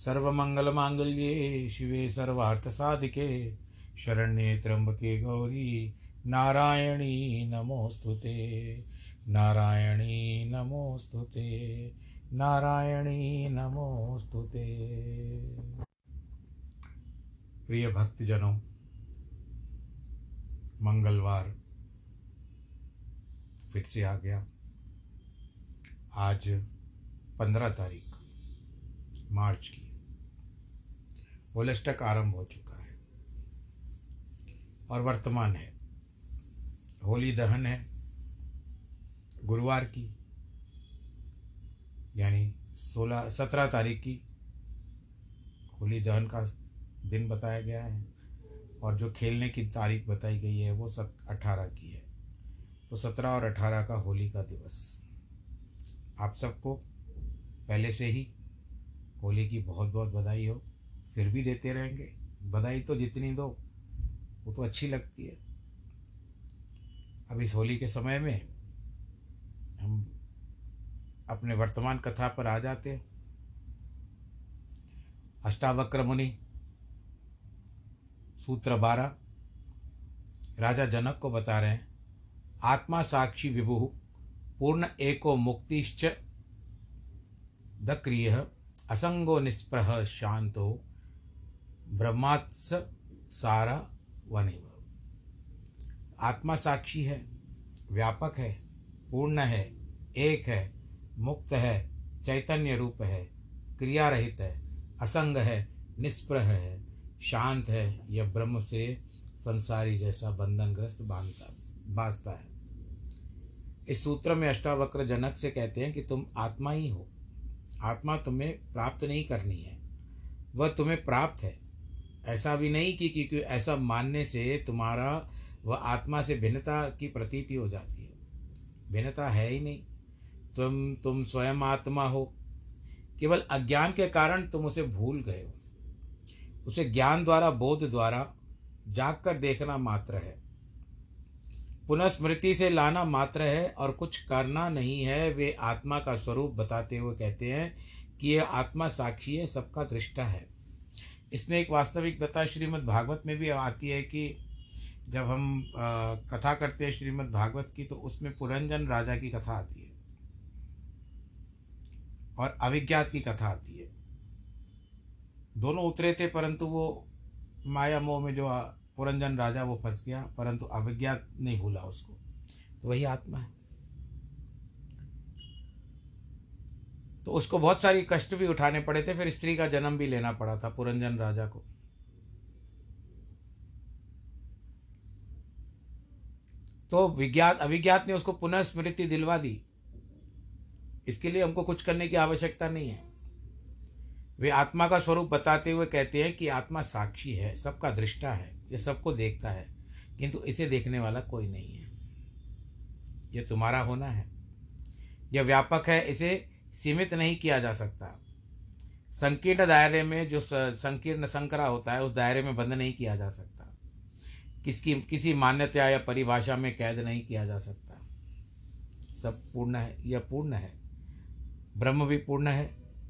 सर्वमङ्गलमाङ्गल्ये शिवे सर्वार्थसाधिके, शरण्ये त्र्यम्बके गौरी, नारायणी नमोऽस्तु ते। नारायणी नमोऽस्तु ते। नारायणी नमोऽस्तु ते। प्रिय भक्तजनों, मंगलवार फिर से आ गया। आज पंद्रह तारीख, मार्च की। होलिस्टक आरंभ हो चुका है। और वर्तमान है। होली दहन है, गुरुवार की, यानी सोलह, सत्रह तारीख की होली दहन का दिन बताया गया है। और जो खेलने की तारीख बताई गई है, वो सत, अठारह की है। तो सत्रह और अठारह का होली का दिवस। आप सबको पहले से ही होली की बहुत बहुत बधाई हो। फिर भी देते रहेंगे। बधाई तो जितनी दो, वो तो अच्छी लगती है। अब इस होली के समय में हम अपने वर्तमान कथा पर आ जाते हैं। अष्टावक्र मुनि, सूत्र बारह, राजा जनक को बता रहे हैं, आत्मा साक्षी विभु, पूर्ण एको मुक्तिश्च, दक्रिय, असंगो निष्प्रह शांतो। ब्रह्मात्स सारा वनिव आत्मा साक्षी है, व्यापक है, पूर्ण है, एक है, मुक्त है, चैतन्य रूप है क्रिया रहित है, असंग है, निष्प्रह है, शांत है, यह ब्रह्म से संसारी जैसा बंधनग्रस्त बांधता बांधता है। इस सूत्र में अष्टावक्र जनक से कहते हैं कि तुम आत्मा ही हो। आत्मा तुम्हें प्राप्त नहीं करनी है। वह तुम्हें प्राप्त है। ऐसा भी नहीं कि क्योंकि ऐसा मानने से तुम्हारा वह आत्मा से भिन्नता की प्रतीति हो जाती है। भिन्नता है ही नहीं। तुम तुम स्वयं आत्मा हो। केवल अज्ञान के कारण तुम उसे भूल गए हो। उसे ज्ञान द्वारा, बोध द्वारा जाग कर देखना मात्र है। पुनः स्मृति से लाना मात्र है और कुछ करना नहीं है, वे आत्मा का स्वरूप बताते हुए कहते हैं कि यह आत्मा साक्षी है, सबका दृष्टा है। इसमें एक वास्तविक बता श्रीमद् भागवत में भी आती है कि जब हम आ, कथा करते हैं श्रीमद् भागवत की तो उसमें पुरंजन राजा की कथा आती है। और अविज्ञात की कथा आती है। दोनों उतरे थे परंतु वो माया मोह में जो पुरंजन राजा वो फंस गया परंतु अविज्ञात नहीं भूला उसको। तो वही आत्मा है। तो उसको बहुत सारी कष्ट भी उठाने पड़े थे, फिर स्त्री का जन्म भी लेना पड़ा था पुरंजन राजा को। तो विज्ञात अभिज्ञात ने उसको पुनः स्मृति दिलवा दी। इसके लिए हमको कुछ करने की आवश्यकता नहीं है। वे आत्मा का स्वरूप बताते हुए कहते हैं कि आत्मा साक्षी है, सबका दृष्टा है, ये सबको देखता है, किंतु इसे देखने वाला कोई नहीं है। यह तुम्हारा होना है। यह व्यापक है, इसे सीमित नहीं किया जा सकता। संकीर्ण दायरे में जो संकीर्ण संकरा होता है, उस दायरे में बंद नहीं किया जा सकता। किसकी, किसी मान्यता या परिभाषा में कैद नहीं किया जा सकता। सब पूर्ण है, यह पूर्ण है। ब्रह्म भी पूर्ण है,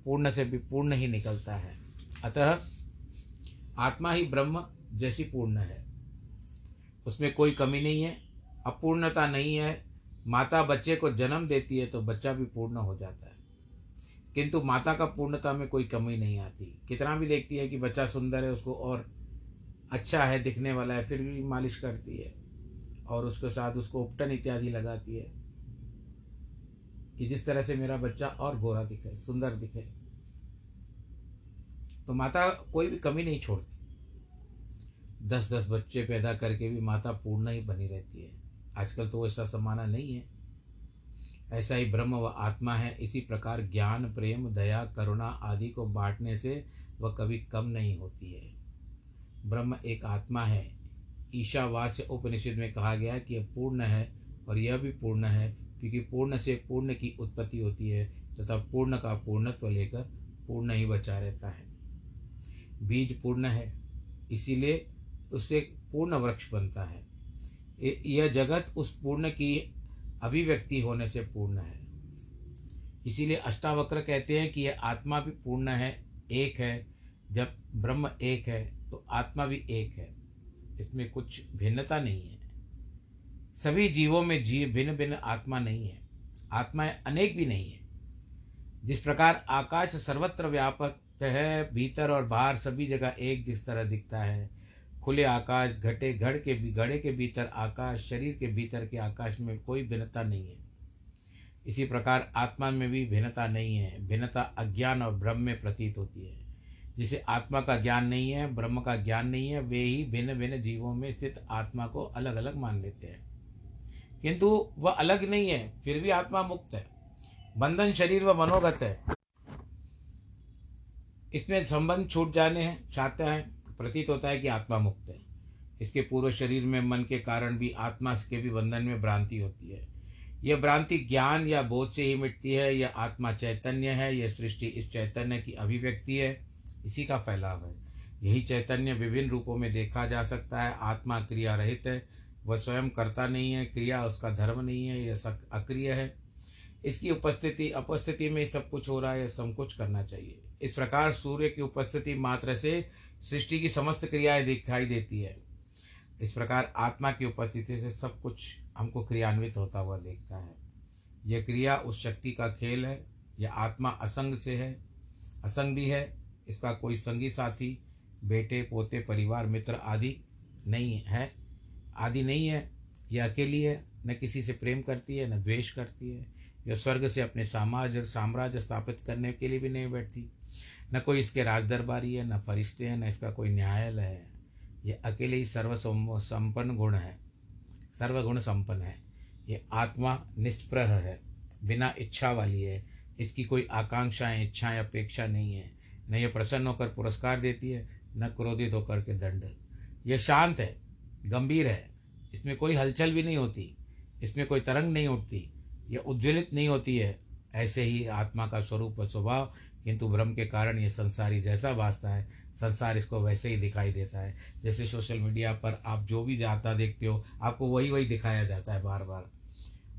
पूर्ण से भी पूर्ण ही निकलता है। अतः आत्मा ही ब्रह्म जैसी पूर्ण है। उसमें कोई कमी नहीं है, अपूर्णता नहीं है। माता बच्चे को जन्म देती है तो बच्चा भी पूर्ण हो जाता है। किंतु माता का पूर्णता में कोई कमी नहीं आती। कितना भी देखती है कि बच्चा सुंदर है, उसको और अच्छा है, दिखने वाला है, फिर भी मालिश करती है और उसके साथ उसको उपटन इत्यादि लगाती है कि जिस तरह से मेरा बच्चा और गोरा दिखे, सुंदर दिखे। तो माता कोई भी कमी नहीं छोड़ती। दस दस बच्चे पैदा करके भी माता पूर्ण ही बनी रहती है। आजकल तो ऐसा समाना नहीं है। ऐसा ही ब्रह्म व आत्मा है। इसी प्रकार ज्ञान, प्रेम, दया, करुणा आदि को बांटने से वह कभी कम नहीं होती है। ब्रह्म एक आत्मा है। ईशावास्य उपनिषद में कहा गया कि यह पूर्ण है और यह भी पूर्ण है क्योंकि पूर्ण से पूर्ण की उत्पत्ति होती है तथा तो पूर्ण का पूर्णत्व लेकर पूर्ण ही बचा रहता है। बीज पूर्ण है, इसीलिए उससे पूर्ण वृक्ष बनता है। यह जगत उस पूर्ण की अभिव्यक्ति होने से पूर्ण है। इसीलिए अष्टावक्र कहते हैं कि यह आत्मा भी पूर्ण है, एक है। जब ब्रह्म एक है तो आत्मा भी एक है। इसमें कुछ भिन्नता नहीं है। सभी जीवों में जीव भिन्न भिन्न आत्मा नहीं है। आत्माएँ अनेक भी नहीं है। जिस प्रकार आकाश सर्वत्र व्यापक है, भीतर और बाहर सभी जगह एक जिस तरह दिखता है खुले आकाश, घटे घड़ के भी, घड़े के भीतर आकाश, शरीर के भीतर के आकाश में कोई भिन्नता नहीं है। इसी प्रकार आत्मा में भी भिन्नता नहीं है। भिन्नता अज्ञान और ब्रह्म में प्रतीत होती है। जिसे आत्मा का ज्ञान नहीं है, ब्रह्म का ज्ञान नहीं है, वे ही भिन्न भिन्न जीवों में स्थित आत्मा को अलग अलग मान लेते हैं। किंतु वह अलग नहीं है, फिर भी आत्मा मुक्त है। बंधन शरीर व मनोगत है। इसमें संबंध छूट जाने हैं चाहता है। प्रतीत होता है कि आत्मा मुक्त है। इसके पूर्व शरीर में मन के कारण भी आत्मा के भी बंधन में भ्रांति होती है। यह भ्रांति ज्ञान या बोध से ही मिटती है, यह आत्मा चैतन्य है, यह सृष्टि इस चैतन्य की अभिव्यक्ति है। इसी का फैलाव है। यही चैतन्य विभिन्न रूपों में देखा जा सकता है। आत्मा क्रिया रहित है, वह स्वयं करता नहीं है, क्रिया उसका धर्म नहीं है, यह अक्रिय है। इसकी उपस्थिति उपस्थिति में सब कुछ हो रहा है, सब कुछ करना चाहिए। इस प्रकार सूर्य की उपस्थिति मात्र से सृष्टि की समस्त क्रियाएँ दिखाई देती है। इस प्रकार आत्मा की उपस्थिति से सब कुछ हमको क्रियान्वित होता हुआ देखता है। यह क्रिया उस शक्ति का खेल है, यह आत्मा असंग से है, असंग भी है, इसका कोई संगी साथी, बेटे, पोते, परिवार, मित्र आदि नहीं है। आदि नहीं है, यह अकेली है, न किसी से प्रेम करती है, न द्वेष करती है। यह स्वर्ग से अपने समाज और साम्राज्य स्थापित करने के लिए भी नहीं बैठती। न कोई इसके राज दरबारी है, न फरिश्ते हैं, न इसका कोई न्यायालय है। ये अकेले ही सर्व संपन्न गुण है। सर्वगुण संपन्न है। ये आत्मा निष्प्रह है, बिना इच्छा वाली है। इसकी कोई आकांक्षाएँ, इच्छाएँ, अपेक्षा नहीं है। न ये प्रसन्न होकर पुरस्कार देती है, न क्रोधित होकर के दंड। यह शांत है, गंभीर है। इसमें कोई हलचल भी नहीं होती। इसमें कोई तरंग नहीं उठती। यह उज्ज्वलित नहीं होती है। ऐसे ही आत्मा का स्वरूप व स्वभाव, किंतु भ्रम के कारण ये संसारी जैसा भासता है। संसार इसको वैसे ही दिखाई देता है। जैसे सोशल मीडिया पर आप जो भी जाता देखते हो, आपको वही वही दिखाया जाता है बार बार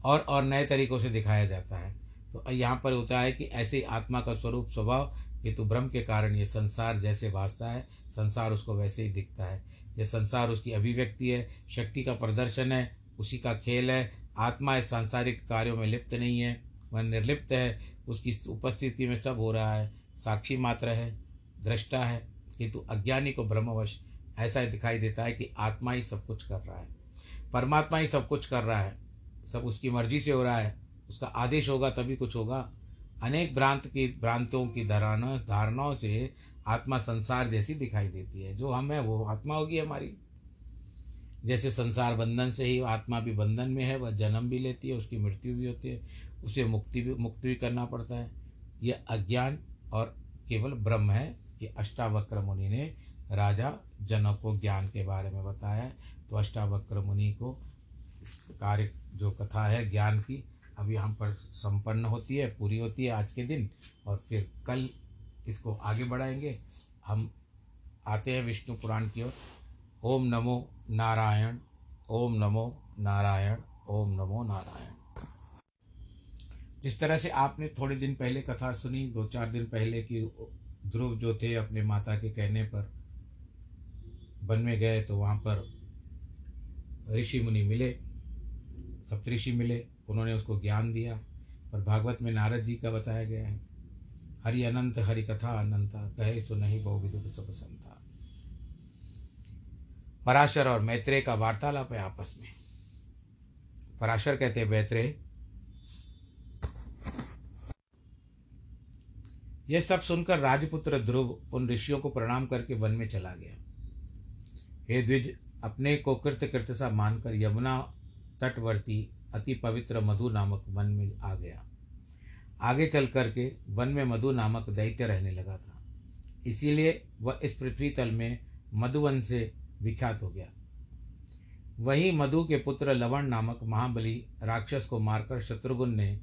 और और नए तरीक़ों से दिखाया जाता है। तो यहाँ पर होता है कि ऐसे आत्मा का स्वरूप, स्वभाव, किंतु भ्रम के कारण ये संसार जैसे भासता है। संसार उसको वैसे ही दिखता है। यह संसार उसकी अभिव्यक्ति है, शक्ति का प्रदर्शन है, उसी का खेल है आत्मा इस सांसारिक कार्यों में लिप्त नहीं है, वह निर्लिप्त है, उसकी उपस्थिति में सब हो रहा है, साक्षी मात्र है, दृष्टा है, किंतु अज्ञानी को ब्रह्मवश ऐसा दिखाई देता है कि आत्मा ही सब कुछ कर रहा है। परमात्मा ही सब कुछ कर रहा है, सब उसकी मर्ज़ी से हो रहा है, उसका आदेश होगा तभी कुछ होगा। अनेक भ्रांत की, भ्रांतों की धारणा, धारणाओं से आत्मा संसार जैसी दिखाई देती है। जो हम है, वो आत्मा होगी हमारी। जैसे संसार बंधन से ही आत्मा भी बंधन में है, वह जन्म भी लेती है, उसकी मृत्यु भी होती है, उसे मुक्ति भी मुक्ति भी करना पड़ता है। यह अज्ञान और केवल ब्रह्म है, ये अष्टावक्र मुनि ने राजा जनक को ज्ञान के बारे में बताया है। तो अष्टावक्र मुनि को कार्य, जो कथा है ज्ञान की अब यहाँ पर संपन्न होती है, पूरी होती है आज के दिन, और फिर कल इसको आगे बढ़ाएँगे। हम आते हैं विष्णु पुराण की ओर। ओम नमो नारायण, ओम नमो नारायण, ओम नमो नारायण। जिस तरह से आपने थोड़े दिन पहले कथा सुनी, दो चार दिन पहले कि ध्रुव जो थे अपने माता के कहने पर वन में गए तो वहाँ पर ऋषि मुनि मिले, सप्तऋषि मिले, उन्होंने उसको ज्ञान दिया, पर भागवत में नारद जी का बताया गया है, हरि अनंत, हरि कथा अनंता, कहे सो नहीं बहु विदुप सब संता पराशर और मैत्रेय का वार्तालाप है आपस में। पराशर कहते मैत्रेय यह सब सुनकर राजपुत्र ध्रुव उन ऋषियों को प्रणाम करके वन में चला गया। हे द्विज, अपने को कृत कृत सा मानकर यमुना तटवर्ती अति पवित्र मधु नामक वन में आ गया। आगे चल करके वन में मधु नामक दैत्य रहने लगा था। इसीलिए वह इस पृथ्वी तल में मधुवन से विख्यात हो गया। वही मधु के पुत्र लवण नामक महाबली राक्षस को मारकर शत्रुघ्न ने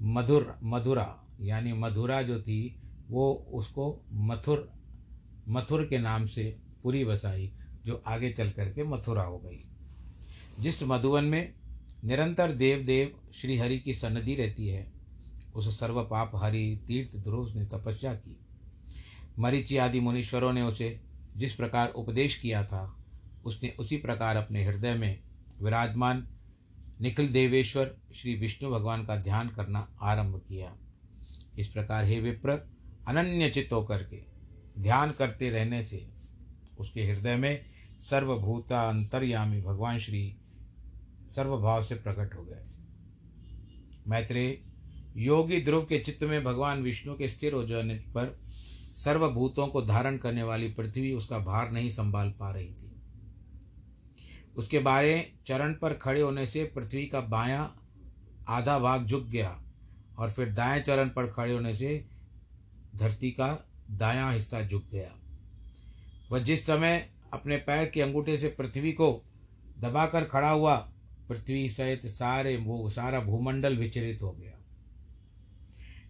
मधुर, मधुरा, यानी मधुरा जो थी, वो उसको मथुर मथुर के नाम से पूरी बसाई, जो आगे चल करके मथुरा हो गई। जिस मधुवन में निरंतर देव देव श्री हरि की सन्निधि रहती है, उस सर्व पाप हरि तीर्थ ध्रुव ने तपस्या की। मरीचि आदि मुनीश्वरों ने उसे जिस प्रकार उपदेश किया था, उसने उसी प्रकार अपने हृदय में विराजमान निखिल देवेश्वर श्री विष्णु भगवान का ध्यान करना आरंभ किया। इस प्रकार हे विप्र, अनन्य चित्त होकर के, ध्यान करते रहने से उसके हृदय में सर्वभूता अंतर्यामी भगवान श्री सर्वभाव से प्रकट हो गए। मैत्रेय, योगी ध्रुव के चित्त में भगवान विष्णु के स्थिर हो जाने पर सर्वभूतों को धारण करने वाली पृथ्वी उसका भार नहीं संभाल पा रही थी। उसके बारे चरण पर खड़े होने से पृथ्वी का बायां आधा भाग झुक गया और फिर दाएँ चरण पर खड़े होने से धरती का दायां हिस्सा झुक गया। वह जिस समय अपने पैर के अंगूठे से पृथ्वी को दबाकर खड़ा हुआ, पृथ्वी सहित सारे वो सारा भूमंडल विचलित हो गया।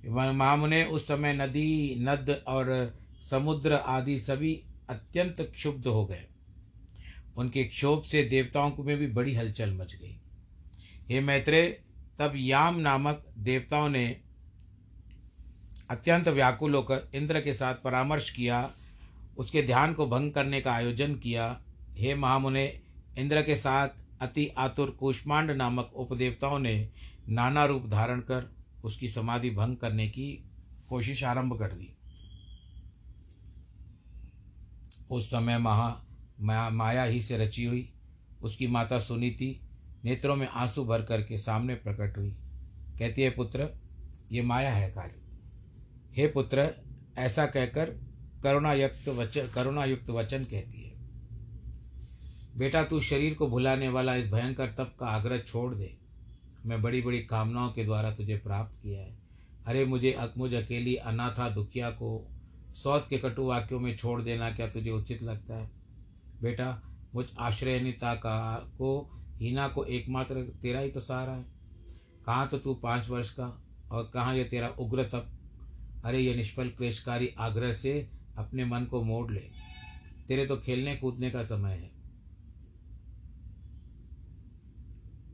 महामुने उस समय नदी, नद और समुद्र आदि सभी अत्यंत क्षुब्ध हो गए। उनके क्षोभ से देवताओं को में भी बड़ी हलचल मच गई। हे मैत्रे तब याम नामक देवताओं ने अत्यंत व्याकुल होकर इंद्र के साथ परामर्श किया, उसके ध्यान को भंग करने का आयोजन किया। हे महामुने, इंद्र के साथ अति आतुर कुष्मांड नामक उपदेवताओं ने नाना रूप धारण कर उसकी समाधि भंग करने की कोशिश आरंभ कर दी। उस समय महा माया ही से रची हुई, उसकी माता सुनीति नेत्रों में आँसू भर करके सामने प्रकट हुई। कहती है, पुत्र, ये माया है काली। हे पुत्र, ऐसा कहकर करुणायुक्त वचन करुणायुक्त वचन कहती है। बेटा, तू शरीर को भुलाने वाला इस भयंकर तप का आग्रह छोड़ दे। मैं बड़ी बड़ी कामनाओं के द्वारा तुझे प्राप्त किया है। अरे, मुझे मुझ अकेली अनाथा दुखिया को सौत के कटु वाक्यों में छोड़ देना क्या तुझे उचित लगता है? बेटा, मुझ आश्रयनिता का, को, हीना को एकमात्र तेरा ही तो सहारा है। कहाँ तो तू पाँच वर्ष का और कहाँ यह तेरा उग्र तप? अरे ये निष्फल क्लेशकारी आग्रह से अपने मन को मोड़ ले। तेरे तो खेलने कूदने का समय है।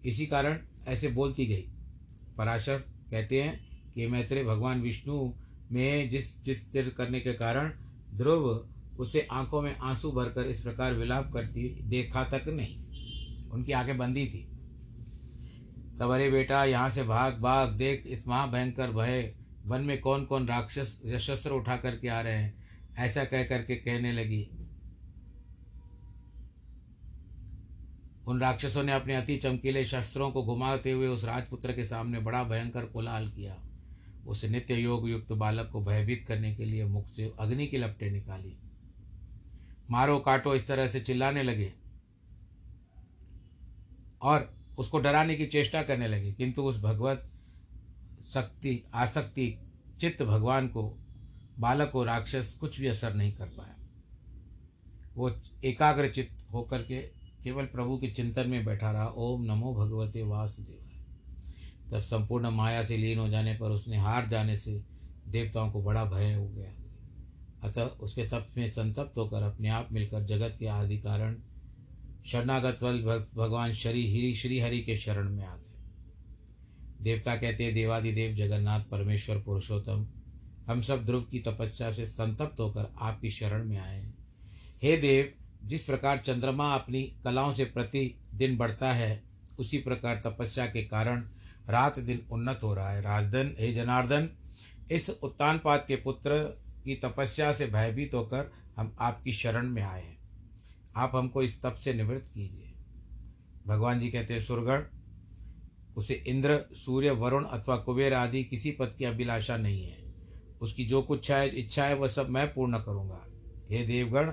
इसी कारण ऐसे बोलती गई। पराशर कहते हैं कि मैत्रेय भगवान विष्णु में जिस जिस स्थिर करने के कारण ध्रुव उसे आँखों में आँसू भरकर इस प्रकार विलाप करती, देखा तक नहीं। उनकी आँखें बंदी थी। तब अरे बेटा, यहाँ से भाग भाग, देख, इस महाभयंकर भय, वन में कौन कौन राक्षस शस्त्र उठा करके आ रहे हैं? ऐसा कह करके कहने लगी। उन राक्षसों ने अपने अति चमकीले शस्त्रों को घुमाते हुए उस राजपुत्र के सामने बड़ा भयंकर कोलाहल किया। उस नित्य योग युक्त बालक को भयभीत करने के लिए मुख से अग्नि की लपटें निकाली। मारो काटो इस तरह से चिल्लाने लगे और उसको डराने की चेष्टा करने लगे, किंतु उस भगवत शक्ति, आसक्ति, चित्त भगवान को, बालक को राक्षस कुछ भी असर नहीं कर पाया। वो एकाग्र चित्त होकर के केवल प्रभु के चिंतन में बैठा रहा। ओम नमो भगवते वासुदेवाय। तब संपूर्ण माया से लीन हो जाने पर उसने हार जाने से देवताओं को बड़ा भय हो गया। अतः उसके तप में संतप्त होकर अपने आप मिलकर जगत के आदि कारण शरणागत भगवान श्री हरि श्री हरि के शरण में आ गए। देवता कहते हैं, देवादिदेव जगन्नाथ, परमेश्वर, पुरुषोत्तम, हम सब ध्रुव की तपस्या से संतप्त होकर आपकी शरण में आए हैं। हे देव जिस प्रकार चंद्रमा अपनी कलाओं से प्रतिदिन बढ़ता है, उसी प्रकार तपस्या के कारण रात दिन उन्नत हो रहा है। राजधन, हे जनार्दन, इस उत्तानपात के पुत्र की तपस्या से भयभीत होकर हम आपकी शरण में आए हैं। आप हमको इस तप से निवृत्त कीजिए। भगवान जी कहते हैं, सुरगण, उसे इंद्र, सूर्य, वरुण अथवा कुबेर आदि किसी पद की अभिलाषा नहीं है। उसकी जो कुछ इच्छा है, वह सब मैं पूर्ण करूँगा। हे देवगण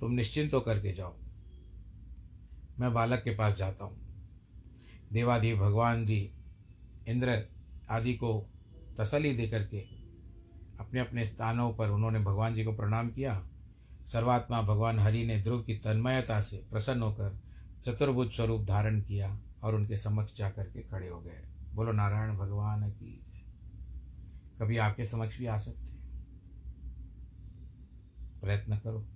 तुम निश्चिंत होकर के जाओ। मैं बालक के पास जाता हूँ। देवादेव भगवान जी इंद्र आदि को तसली दे करके अपने अपने स्थानों पर उन्होंने भगवान जी को प्रणाम किया। सर्वात्मा भगवान हरि ने ध्रुव की तन्मयता से प्रसन्न होकर चतुर्भुज स्वरूप धारण किया और उनके समक्ष जा करके खड़े हो गए। बोलो, नारायण भगवान की कभी आपके समक्ष भी आ सकते हैं। प्रयत्न करो।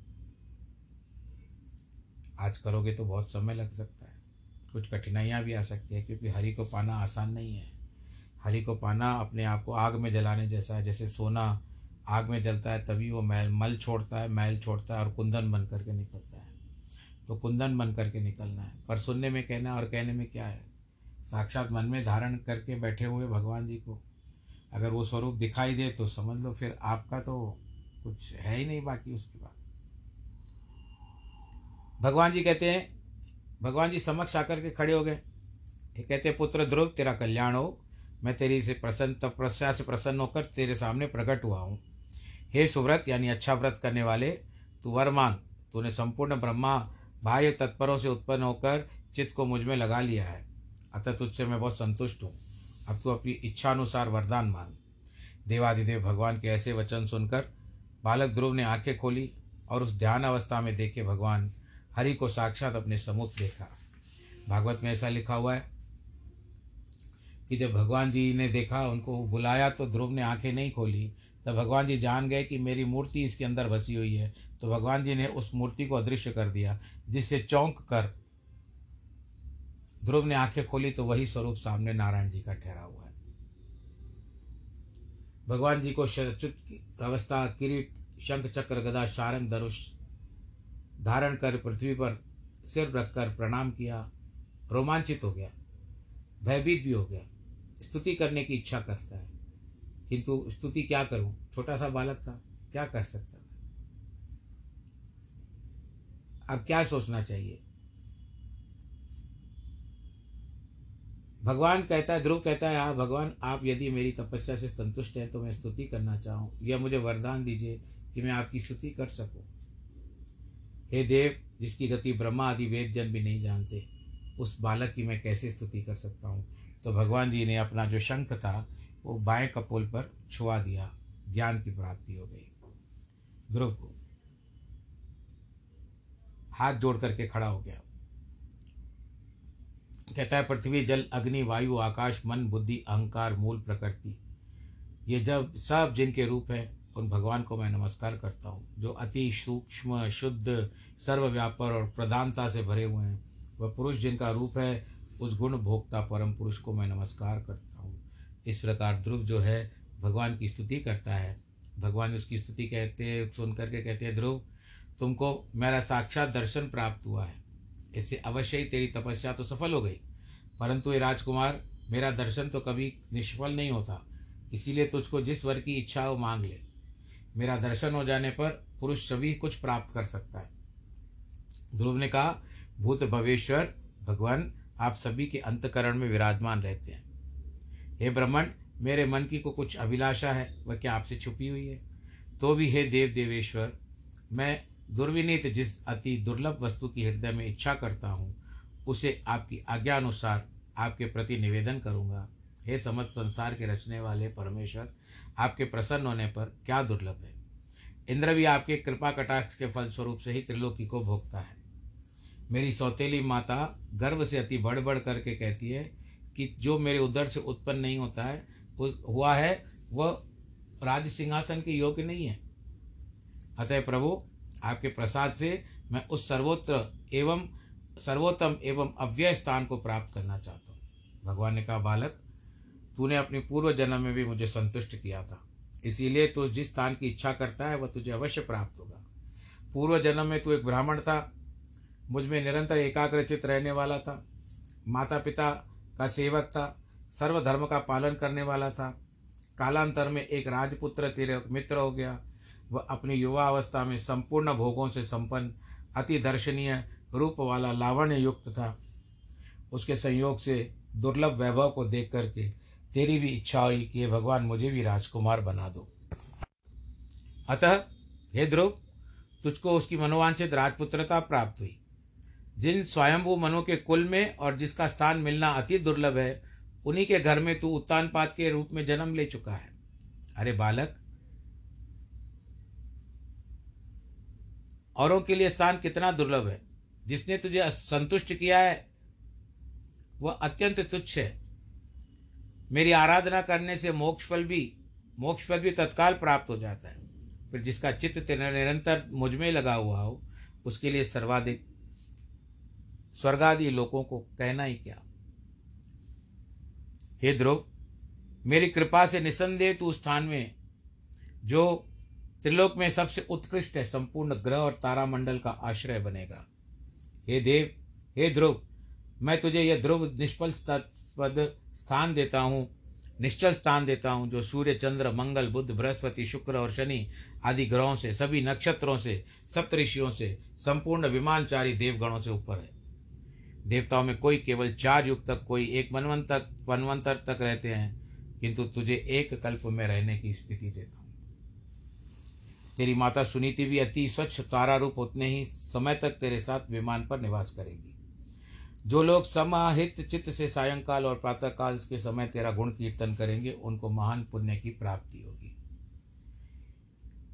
आज करोगे तो बहुत समय लग सकता है। कुछ कठिनाइयाँ भी आ सकती है क्योंकि हरि को पाना आसान नहीं है। हरि को पाना अपने आप को आग में जलाने जैसा है। जैसे सोना आग में जलता है, तभी वो मैल, मल छोड़ता है, मैल छोड़ता है और कुंदन बन करके निकलता है। तो कुंदन बन करके निकलना है। पर सुनने में कहना और कहने में क्या है? साक्षात मन में धारण करके बैठे हुए भगवान जी को अगर वो स्वरूप दिखाई दे तो समझ लो फिर आपका तो कुछ है ही नहीं बाकी उसके बाद। भगवान जी कहते हैं, भगवान जी समक्ष आकर के खड़े हो गए। ये कहते पुत्र ध्रुव, तेरा कल्याण हो। मैं तेरी से प्रसन्न तपस्या से प्रसन्न होकर तेरे सामने प्रकट हुआ हूँ। हे सुव्रत, यानी अच्छा व्रत करने वाले, तू वर मांग तूने संपूर्ण ब्रह्मा, बाह्य तत्परों से उत्पन्न होकर चित्त को मुझमें लगा लिया है। अतः तुझसे मैं बहुत संतुष्ट हूँ। अब तू अपनी इच्छानुसार वरदान मांग। देवादिदेव भगवान के ऐसे वचन सुनकर बालक ध्रुव ने आँखें खोली और उस ध्यान अवस्था में देखे भगवान हरि को साक्षात अपने सम्मुख देखा। भागवत में ऐसा लिखा हुआ है कि जब भगवान जी ने देखा, उनको बुलाया तो ध्रुव ने आँखें नहीं खोली। तब भगवान जी जान गए कि मेरी मूर्ति इसके अंदर बसी हुई है। तो भगवान जी ने उस मूर्ति को अदृश्य कर दिया जिससे चौंक कर ध्रुव ने आँखें खोली तो वही स्वरूप सामने नारायण जी का ठहरा हुआ है। भगवान जी को शचुत अवस्था, किरीट, शंख, चक्र, गदा शारंग धनुष धारण कर पृथ्वी पर सिर रखकर प्रणाम किया, रोमांचित हो गया, भयभीत भी हो गया। स्तुति करने की इच्छा करता है। किंतु स्तुति क्या करूँ? छोटा सा बालक था, क्या कर सकता था? अब क्या सोचना चाहिए? भगवान कहता है, ध्रुव कहता है हाँ भगवान, आप यदि मेरी तपस्या से संतुष्ट हैं तो मैं स्तुति करना चाहूँ। या मुझे वरदान दीजिए कि मैं आपकी स्तुति कर सकूँ। हे देव, जिसकी गति ब्रह्मा आदि वेद जन भी नहीं जानते, उस बालक की मैं कैसे स्तुति कर सकता हूँ? तो भगवान जी ने अपना जो शंख था, वो बाएँ कपोल पर छुआ दिया, ज्ञान की प्राप्ति हो गई। ध्रुव को हाथ जोड़ करके खड़ा हो गया। कहता है, पृथ्वी, जल, अग्नि, वायु, आकाश, मन, बुद्धि, अहंकार, मूल प्रकृति, ये जब सब जिनके रूप हैं उन भगवान को मैं नमस्कार करता हूँ, जो अति सूक्ष्म, शुद्ध, सर्वव्यापर और प्रधानता से भरे हुए हैं। वह पुरुष जिनका रूप है, उस गुण भोक्ता परम पुरुष को मैं नमस्कार करता हूँ। इस प्रकार ध्रुव जो है, भगवान की स्तुति करता है। भगवान उसकी स्तुति कहते हैं सुन करके कहते हैं, ध्रुव, तुमको मेरा साक्षात दर्शन प्राप्त हुआ है। इससे अवश्य ही तेरी तपस्या तो सफल हो गई। परंतु ये राजकुमार, मेरा दर्शन तो कभी निष्फल नहीं होता। इसीलिए तुझको जिस वर की इच्छा हो मांग ले। मेरा दर्शन हो जाने पर पुरुष सभी कुछ प्राप्त कर सकता है। ध्रुव ने कहा, भूत भवेश्वर, भगवान, आप सभी के अंतकरण में विराजमान रहते हैं। हे ब्रह्मण, मेरे मन की को कुछ अभिलाषा है, वह क्या आपसे छुपी हुई है? तो भी हे देव देवेश्वर मैं दुर्विनीत जिस अति दुर्लभ वस्तु की हृदय में इच्छा करता हूँ, उसे आपकी आज्ञा अनुसार आपके प्रति निवेदन करूँगा। हे समस्त संसार के रचने वाले परमेश्वर आपके प्रसन्न होने पर क्या दुर्लभ है? इंद्र भी आपके कृपा कटाक्ष के फलस्वरूप से ही त्रिलोकी को भोगता है। मेरी सौतेली माता गर्व से अति बढ़ बढ़ करके कहती है कि जो मेरे उदर से उत्पन्न नहीं होता है हुआ है, वह राज सिंहासन के योग्य नहीं है। अतः प्रभु, आपके प्रसाद से मैं उस सर्वोत्तर एवं, सर्वोत्तम एवं अव्यय स्थान को प्राप्त करना चाहता हूँ। भगवान ने कहा, बालक तूने अपने पूर्व जन्म में भी मुझे संतुष्ट किया था। इसीलिए तू जिस स्थान की इच्छा करता है, वह तुझे अवश्य प्राप्त होगा। पूर्व जन्म में तू एक ब्राह्मण था, मुझमें निरंतर एकाग्रचित रहने वाला था माता पिता का सेवक था सर्वधर्म का पालन करने वाला था। कालांतर में एक राजपुत्र तेरे मित्र हो गया। वह अपनी युवा अवस्था में संपूर्ण भोगों से संपन्न, अति दर्शनीय रूप वाला लावण्य युक्त था। उसके संयोग से दुर्लभ वैभव को देख करके तेरी भी इच्छा हुई कि भगवान मुझे भी राजकुमार बना दो। अतः, हे ध्रुव, तुझको उसकी मनोवांछित राजपुत्रता प्राप्त हुई। जिन स्वयंभू मनु के कुल में और जिसका स्थान मिलना अति दुर्लभ है, उन्हीं के घर में तू उत्तानपात के रूप में जन्म ले चुका है। अरे बालक, औरों के लिए स्थान कितना दुर्लभ है? जिसने तुझे संतुष्ट किया है, वह अत्यंत तुच्छ है। मेरी आराधना करने से मोक्ष फल भी मोक्ष फल भी तत्काल प्राप्त हो जाता है। फिर जिसका चित्त निरंतर मुझमें लगा हुआ हो, उसके लिए सर्वाधिक, स्वर्गादि लोगों को कहना ही क्या? हे ध्रुव, मेरी कृपा से निसंदेह तू स्थान में, जो त्रिलोक में सबसे उत्कृष्ट है, संपूर्ण ग्रह और तारामंडल का आश्रय बनेगा। हे देव, हे ध्रुव, मैं तुझे यह ध्रुव निष्फल पद स्थान देता हूँ, निश्चल स्थान देता हूँ, जो सूर्य, चंद्र, मंगल बुद्ध बृहस्पति, शुक्र और शनि आदि ग्रहों से, सभी नक्षत्रों से, सप्तऋषियों से, संपूर्ण विमानचारी देवगणों से ऊपर है। देवताओं में कोई केवल चार युग तक, कोई एक मनवंतर मनवंतर तक रहते हैं, किंतु तुझे एक कल्प में रहने की स्थिति देता हूँ। तेरी माता सुनीति भी अति स्वच्छ तारा रूप उतने ही समय तक तेरे साथ विमान पर निवास करेगी। जो लोग समाहित चित्त से सायंकाल और प्रातःकाल के समय तेरा गुण कीर्तन करेंगे, उनको महान पुण्य की प्राप्ति होगी।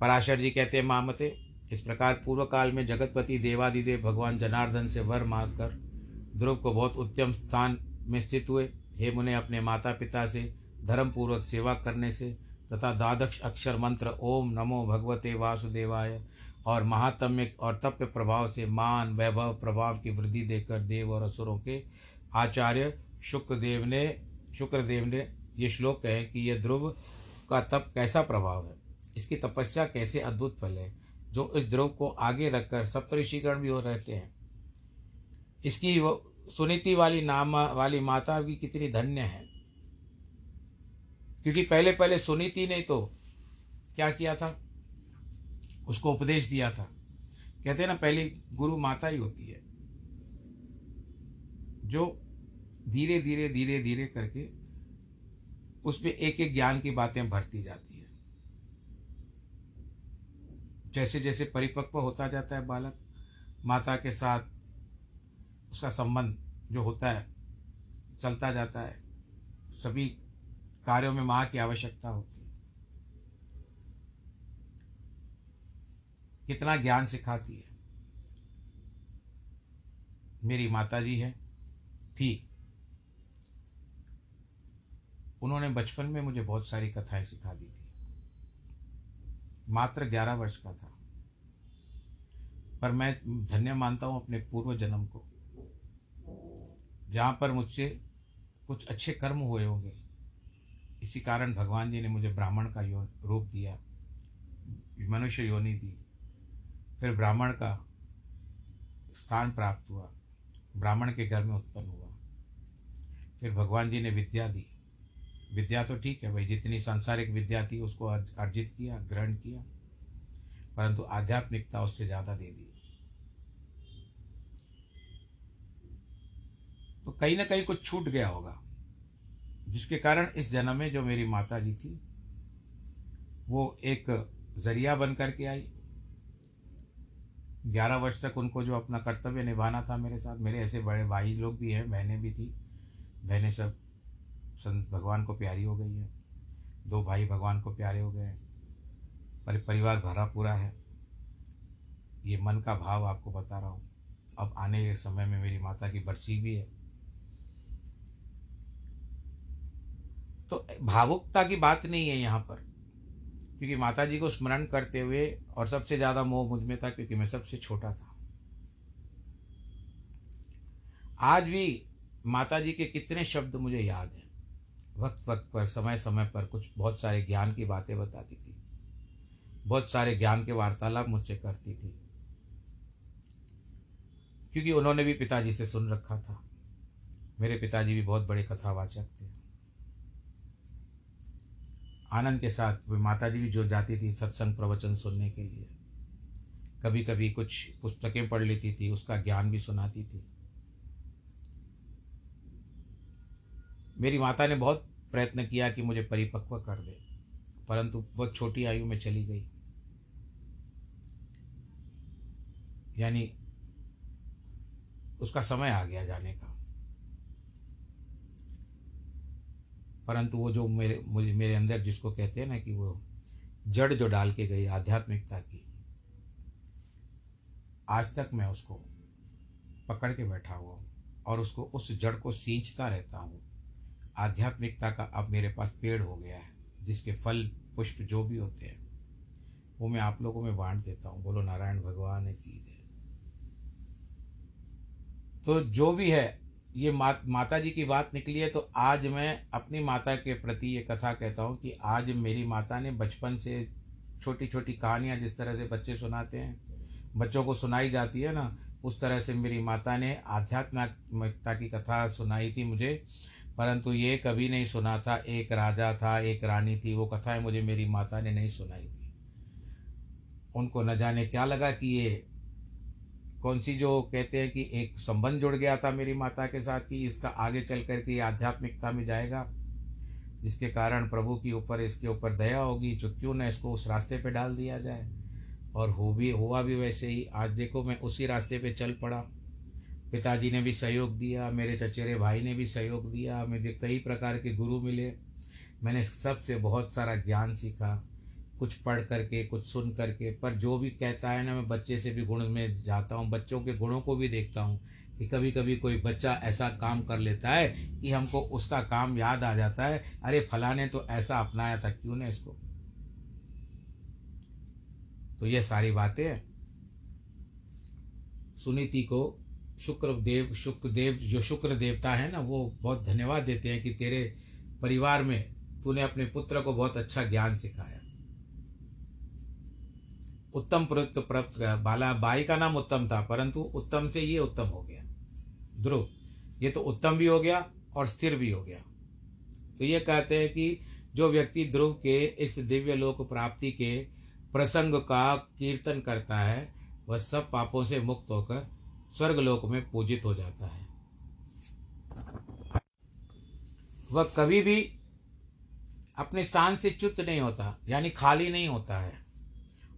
पराशर जी कहते हैं मामते इस प्रकार पूर्व काल में जगतपति, देवादिदेव भगवान जनार्दन से वर मांगकर ध्रुव को बहुत उत्तम स्थान में स्थित हुए। हे मुने, अपने माता पिता से धर्मपूर्वक सेवा करने से तथा द्वादश अक्षर मंत्र ओम नमो भगवते वासुदेवाय और महात्म्य और तप्य प्रभाव से मान, वैभव, प्रभाव की वृद्धि देकर देव और असुरों के आचार्य शुक्रदेव ने शुक्रदेव ने ये श्लोक कहे कि यह ध्रुव का तप कैसा प्रभाव है? इसकी तपस्या कैसे अद्भुत फल है? जो इस ध्रुव को आगे रखकर सप्तऋषिकरण भी हो रहते हैं। इसकी वो सुनीति वाली नाम, वाली माता भी कितनी धन्य है। क्योंकि पहले पहले सुनीति ने तो क्या किया था? उसको उपदेश दिया था। कहते हैं ना, पहली गुरु माता ही होती है, जो धीरे धीरे धीरे धीरे करके उसमें एक एक ज्ञान की बातें भरती जाती है। जैसे जैसे परिपक्व होता जाता है बालक, माता के साथ उसका संबंध जो होता है, चलता जाता है, सभी कार्यों में माँ की आवश्यकता होती है। कितना ज्ञान सिखाती है। मेरी माता जी है, थी। उन्होंने बचपन में मुझे बहुत सारी कथाएँ सिखा दी थी। मात्र ग्यारह वर्ष का था। पर मैं धन्य मानता हूँ अपने पूर्व जन्म को, जहाँ पर मुझसे कुछ अच्छे कर्म हुए होंगे। इसी कारण भगवान जी ने मुझे ब्राह्मण का रूप दिया, मनुष्य योनि दी। फिर ब्राह्मण का स्थान प्राप्त हुआ। ब्राह्मण के घर में उत्पन्न हुआ। फिर भगवान जी ने विद्या दी। विद्या तो ठीक है भाई, जितनी सांसारिक विद्या थी उसको अर्जित किया, ग्रहण किया, परंतु आध्यात्मिकता उससे ज़्यादा दे दी। तो कहीं ना कहीं कुछ छूट गया होगा, जिसके कारण इस जन्म में जो मेरी माता जी थी, वो एक ज़रिया बन करके आई ग्यारह वर्ष तक उनको जो अपना कर्तव्य निभाना था मेरे साथ, मेरे ऐसे बड़े भाई लोग भी हैं, बहनें भी थी। बहनें सब संत भगवान को प्यारी हो गई है। दो भाई भगवान को प्यारे हो गए पर परिवार भरा पूरा है। ये मन का भाव आपको बता रहा हूँ। अब आने के समय में मेरी माता की बरसी भी है। तो भावुकता की बात नहीं है यहाँ पर। क्योंकि माता जी को स्मरण करते हुए और सबसे ज़्यादा मोह मुझमें था क्योंकि मैं सबसे छोटा था। आज भी माता जी के कितने शब्द मुझे याद हैं। वक्त वक्त पर, समय समय पर कुछ बहुत सारे ज्ञान की बातें बताती थी। बहुत सारे ज्ञान के वार्तालाप मुझसे करती थी। क्योंकि उन्होंने भी पिताजी से सुन रखा था। मेरे पिताजी भी बहुत बड़े कथावाचक थे। आनंद के साथ माता जी भी जुड़ जाती थी सत्संग प्रवचन सुनने के लिए। कभी कभी कुछ पुस्तकें पढ़ लेती थी, उसका ज्ञान भी सुनाती थी। मेरी माता ने बहुत प्रयत्न किया कि मुझे परिपक्व कर दे, परंतु बहुत छोटी आयु में चली गई। यानी उसका समय आ गया जाने का। परंतु वो जो मेरे, मुझे, मेरे अंदर जिसको कहते हैं ना कि वो जड़ जो डाल के गई आध्यात्मिकता की, आज तक मैं उसको पकड़ के बैठा हुआ हूँ और उसको उस जड़ को सींचता रहता हूँ। आध्यात्मिकता का अब मेरे पास पेड़ हो गया है, जिसके फल, पुष्प जो भी होते हैं, वो मैं आप लोगों में बांट देता हूँ। बोलो, नारायण भगवान की तो जो भी है ये मा, माता जी की बात निकली है तो आज मैं अपनी माता के प्रति ये कथा कहता हूँ कि आज मेरी माता ने बचपन से छोटी छोटी कहानियाँ जिस तरह से बच्चे सुनाते हैं बच्चों को सुनाई जाती है ना उस तरह से मेरी माता ने आध्यात्मिकता की कथा सुनाई थी मुझे परंतु ये कभी नहीं सुना था एक राजा था एक रानी थी वो कथाएँ मुझे मेरी माता ने नहीं सुनाई थी। उनको न जाने क्या लगा कि ये कौन सी जो कहते हैं कि एक संबंध जुड़ गया था मेरी माता के साथ कि इसका आगे चल कर के आध्यात्मिकता में जाएगा? जिसके कारण प्रभु के ऊपर, इसके ऊपर दया होगी जो क्यों ना इसको उस रास्ते पे डाल दिया जाए? और हो भी, हुआ भी वैसे ही। आज देखो मैं उसी रास्ते पे चल पड़ा। पिताजी ने भी सहयोग दिया, मेरे चचेरे भाई ने भी सहयोग दिया, मुझे कई प्रकार के गुरु मिले। मैंने सबसे बहुत सारा ज्ञान सीखा। कुछ पढ़ करके, कुछ सुन करके, पर जो भी कहता है ना, मैं बच्चे से भी गुण में जाता हूँ, बच्चों के गुणों को भी देखता हूँ कि कभी कभी कोई बच्चा ऐसा काम कर लेता है कि हमको उसका काम याद आ जाता है, अरे फलाने तो ऐसा अपनाया था, क्यों ने इसको? तो ये सारी बातें हैं। सुनीति को शुक्र देव शुक्र देव जो शुक्र देवता है ना, वो बहुत धन्यवाद देते हैं कि तेरे परिवार में तूने अपने पुत्र को बहुत अच्छा ज्ञान सिखाया। उत्तम प्रयुक्त प्राप्त बाला बाई का नाम उत्तम था, परंतु उत्तम से ये उत्तम हो गया। ध्रुव, ये तो उत्तम भी हो गया और स्थिर भी हो गया। तो ये कहते हैं कि जो व्यक्ति ध्रुव के इस दिव्य लोक प्राप्ति के प्रसंग का कीर्तन करता है, वह सब पापों से मुक्त होकर स्वर्गलोक में पूजित हो जाता है। वह कभी भी अपने स्थान से च्युत नहीं होता, यानी खाली नहीं होता है।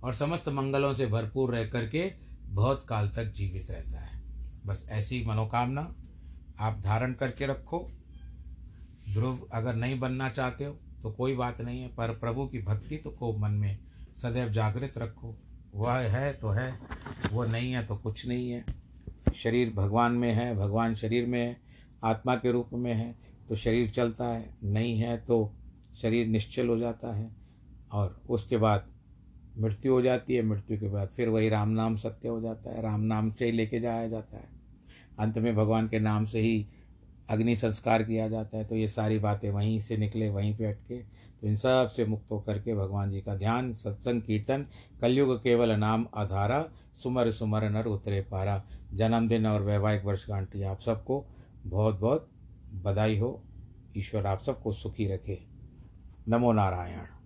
और समस्त मंगलों से भरपूर रह करके बहुत काल तक जीवित रहता है। बस ऐसी मनोकामना आप धारण करके रखो। ध्रुव अगर नहीं बनना चाहते हो तो कोई बात नहीं है, पर प्रभु की भक्ति तो को मन में सदैव जागृत रखो। वह है तो है, वो नहीं है तो कुछ नहीं है। शरीर भगवान में है, भगवान शरीर में है, आत्मा के रूप में है तो शरीर चलता है, नहीं है तो शरीर निश्चल हो जाता है। और उसके बाद मृत्यु हो जाती है, मृत्यु के बाद फिर वही राम नाम सत्य हो जाता है, राम नाम से ही लेके जाया जाता है। अंत में भगवान के नाम से ही अग्नि संस्कार किया जाता है तो ये सारी बातें वहीं से निकले, वहीं पे अटके। तो इन सबसे मुक्त होकर के भगवान जी का ध्यान, सत्संग, कीर्तन, कलयुग केवल नाम आधारा, सुमर सुमर नर उतरे पारा। जन्मदिन और वैवाहिक वर्षगांठी आप सबको बहुत बहुत बधाई हो। ईश्वर आप सबको सुखी रखे। नमो नारायण।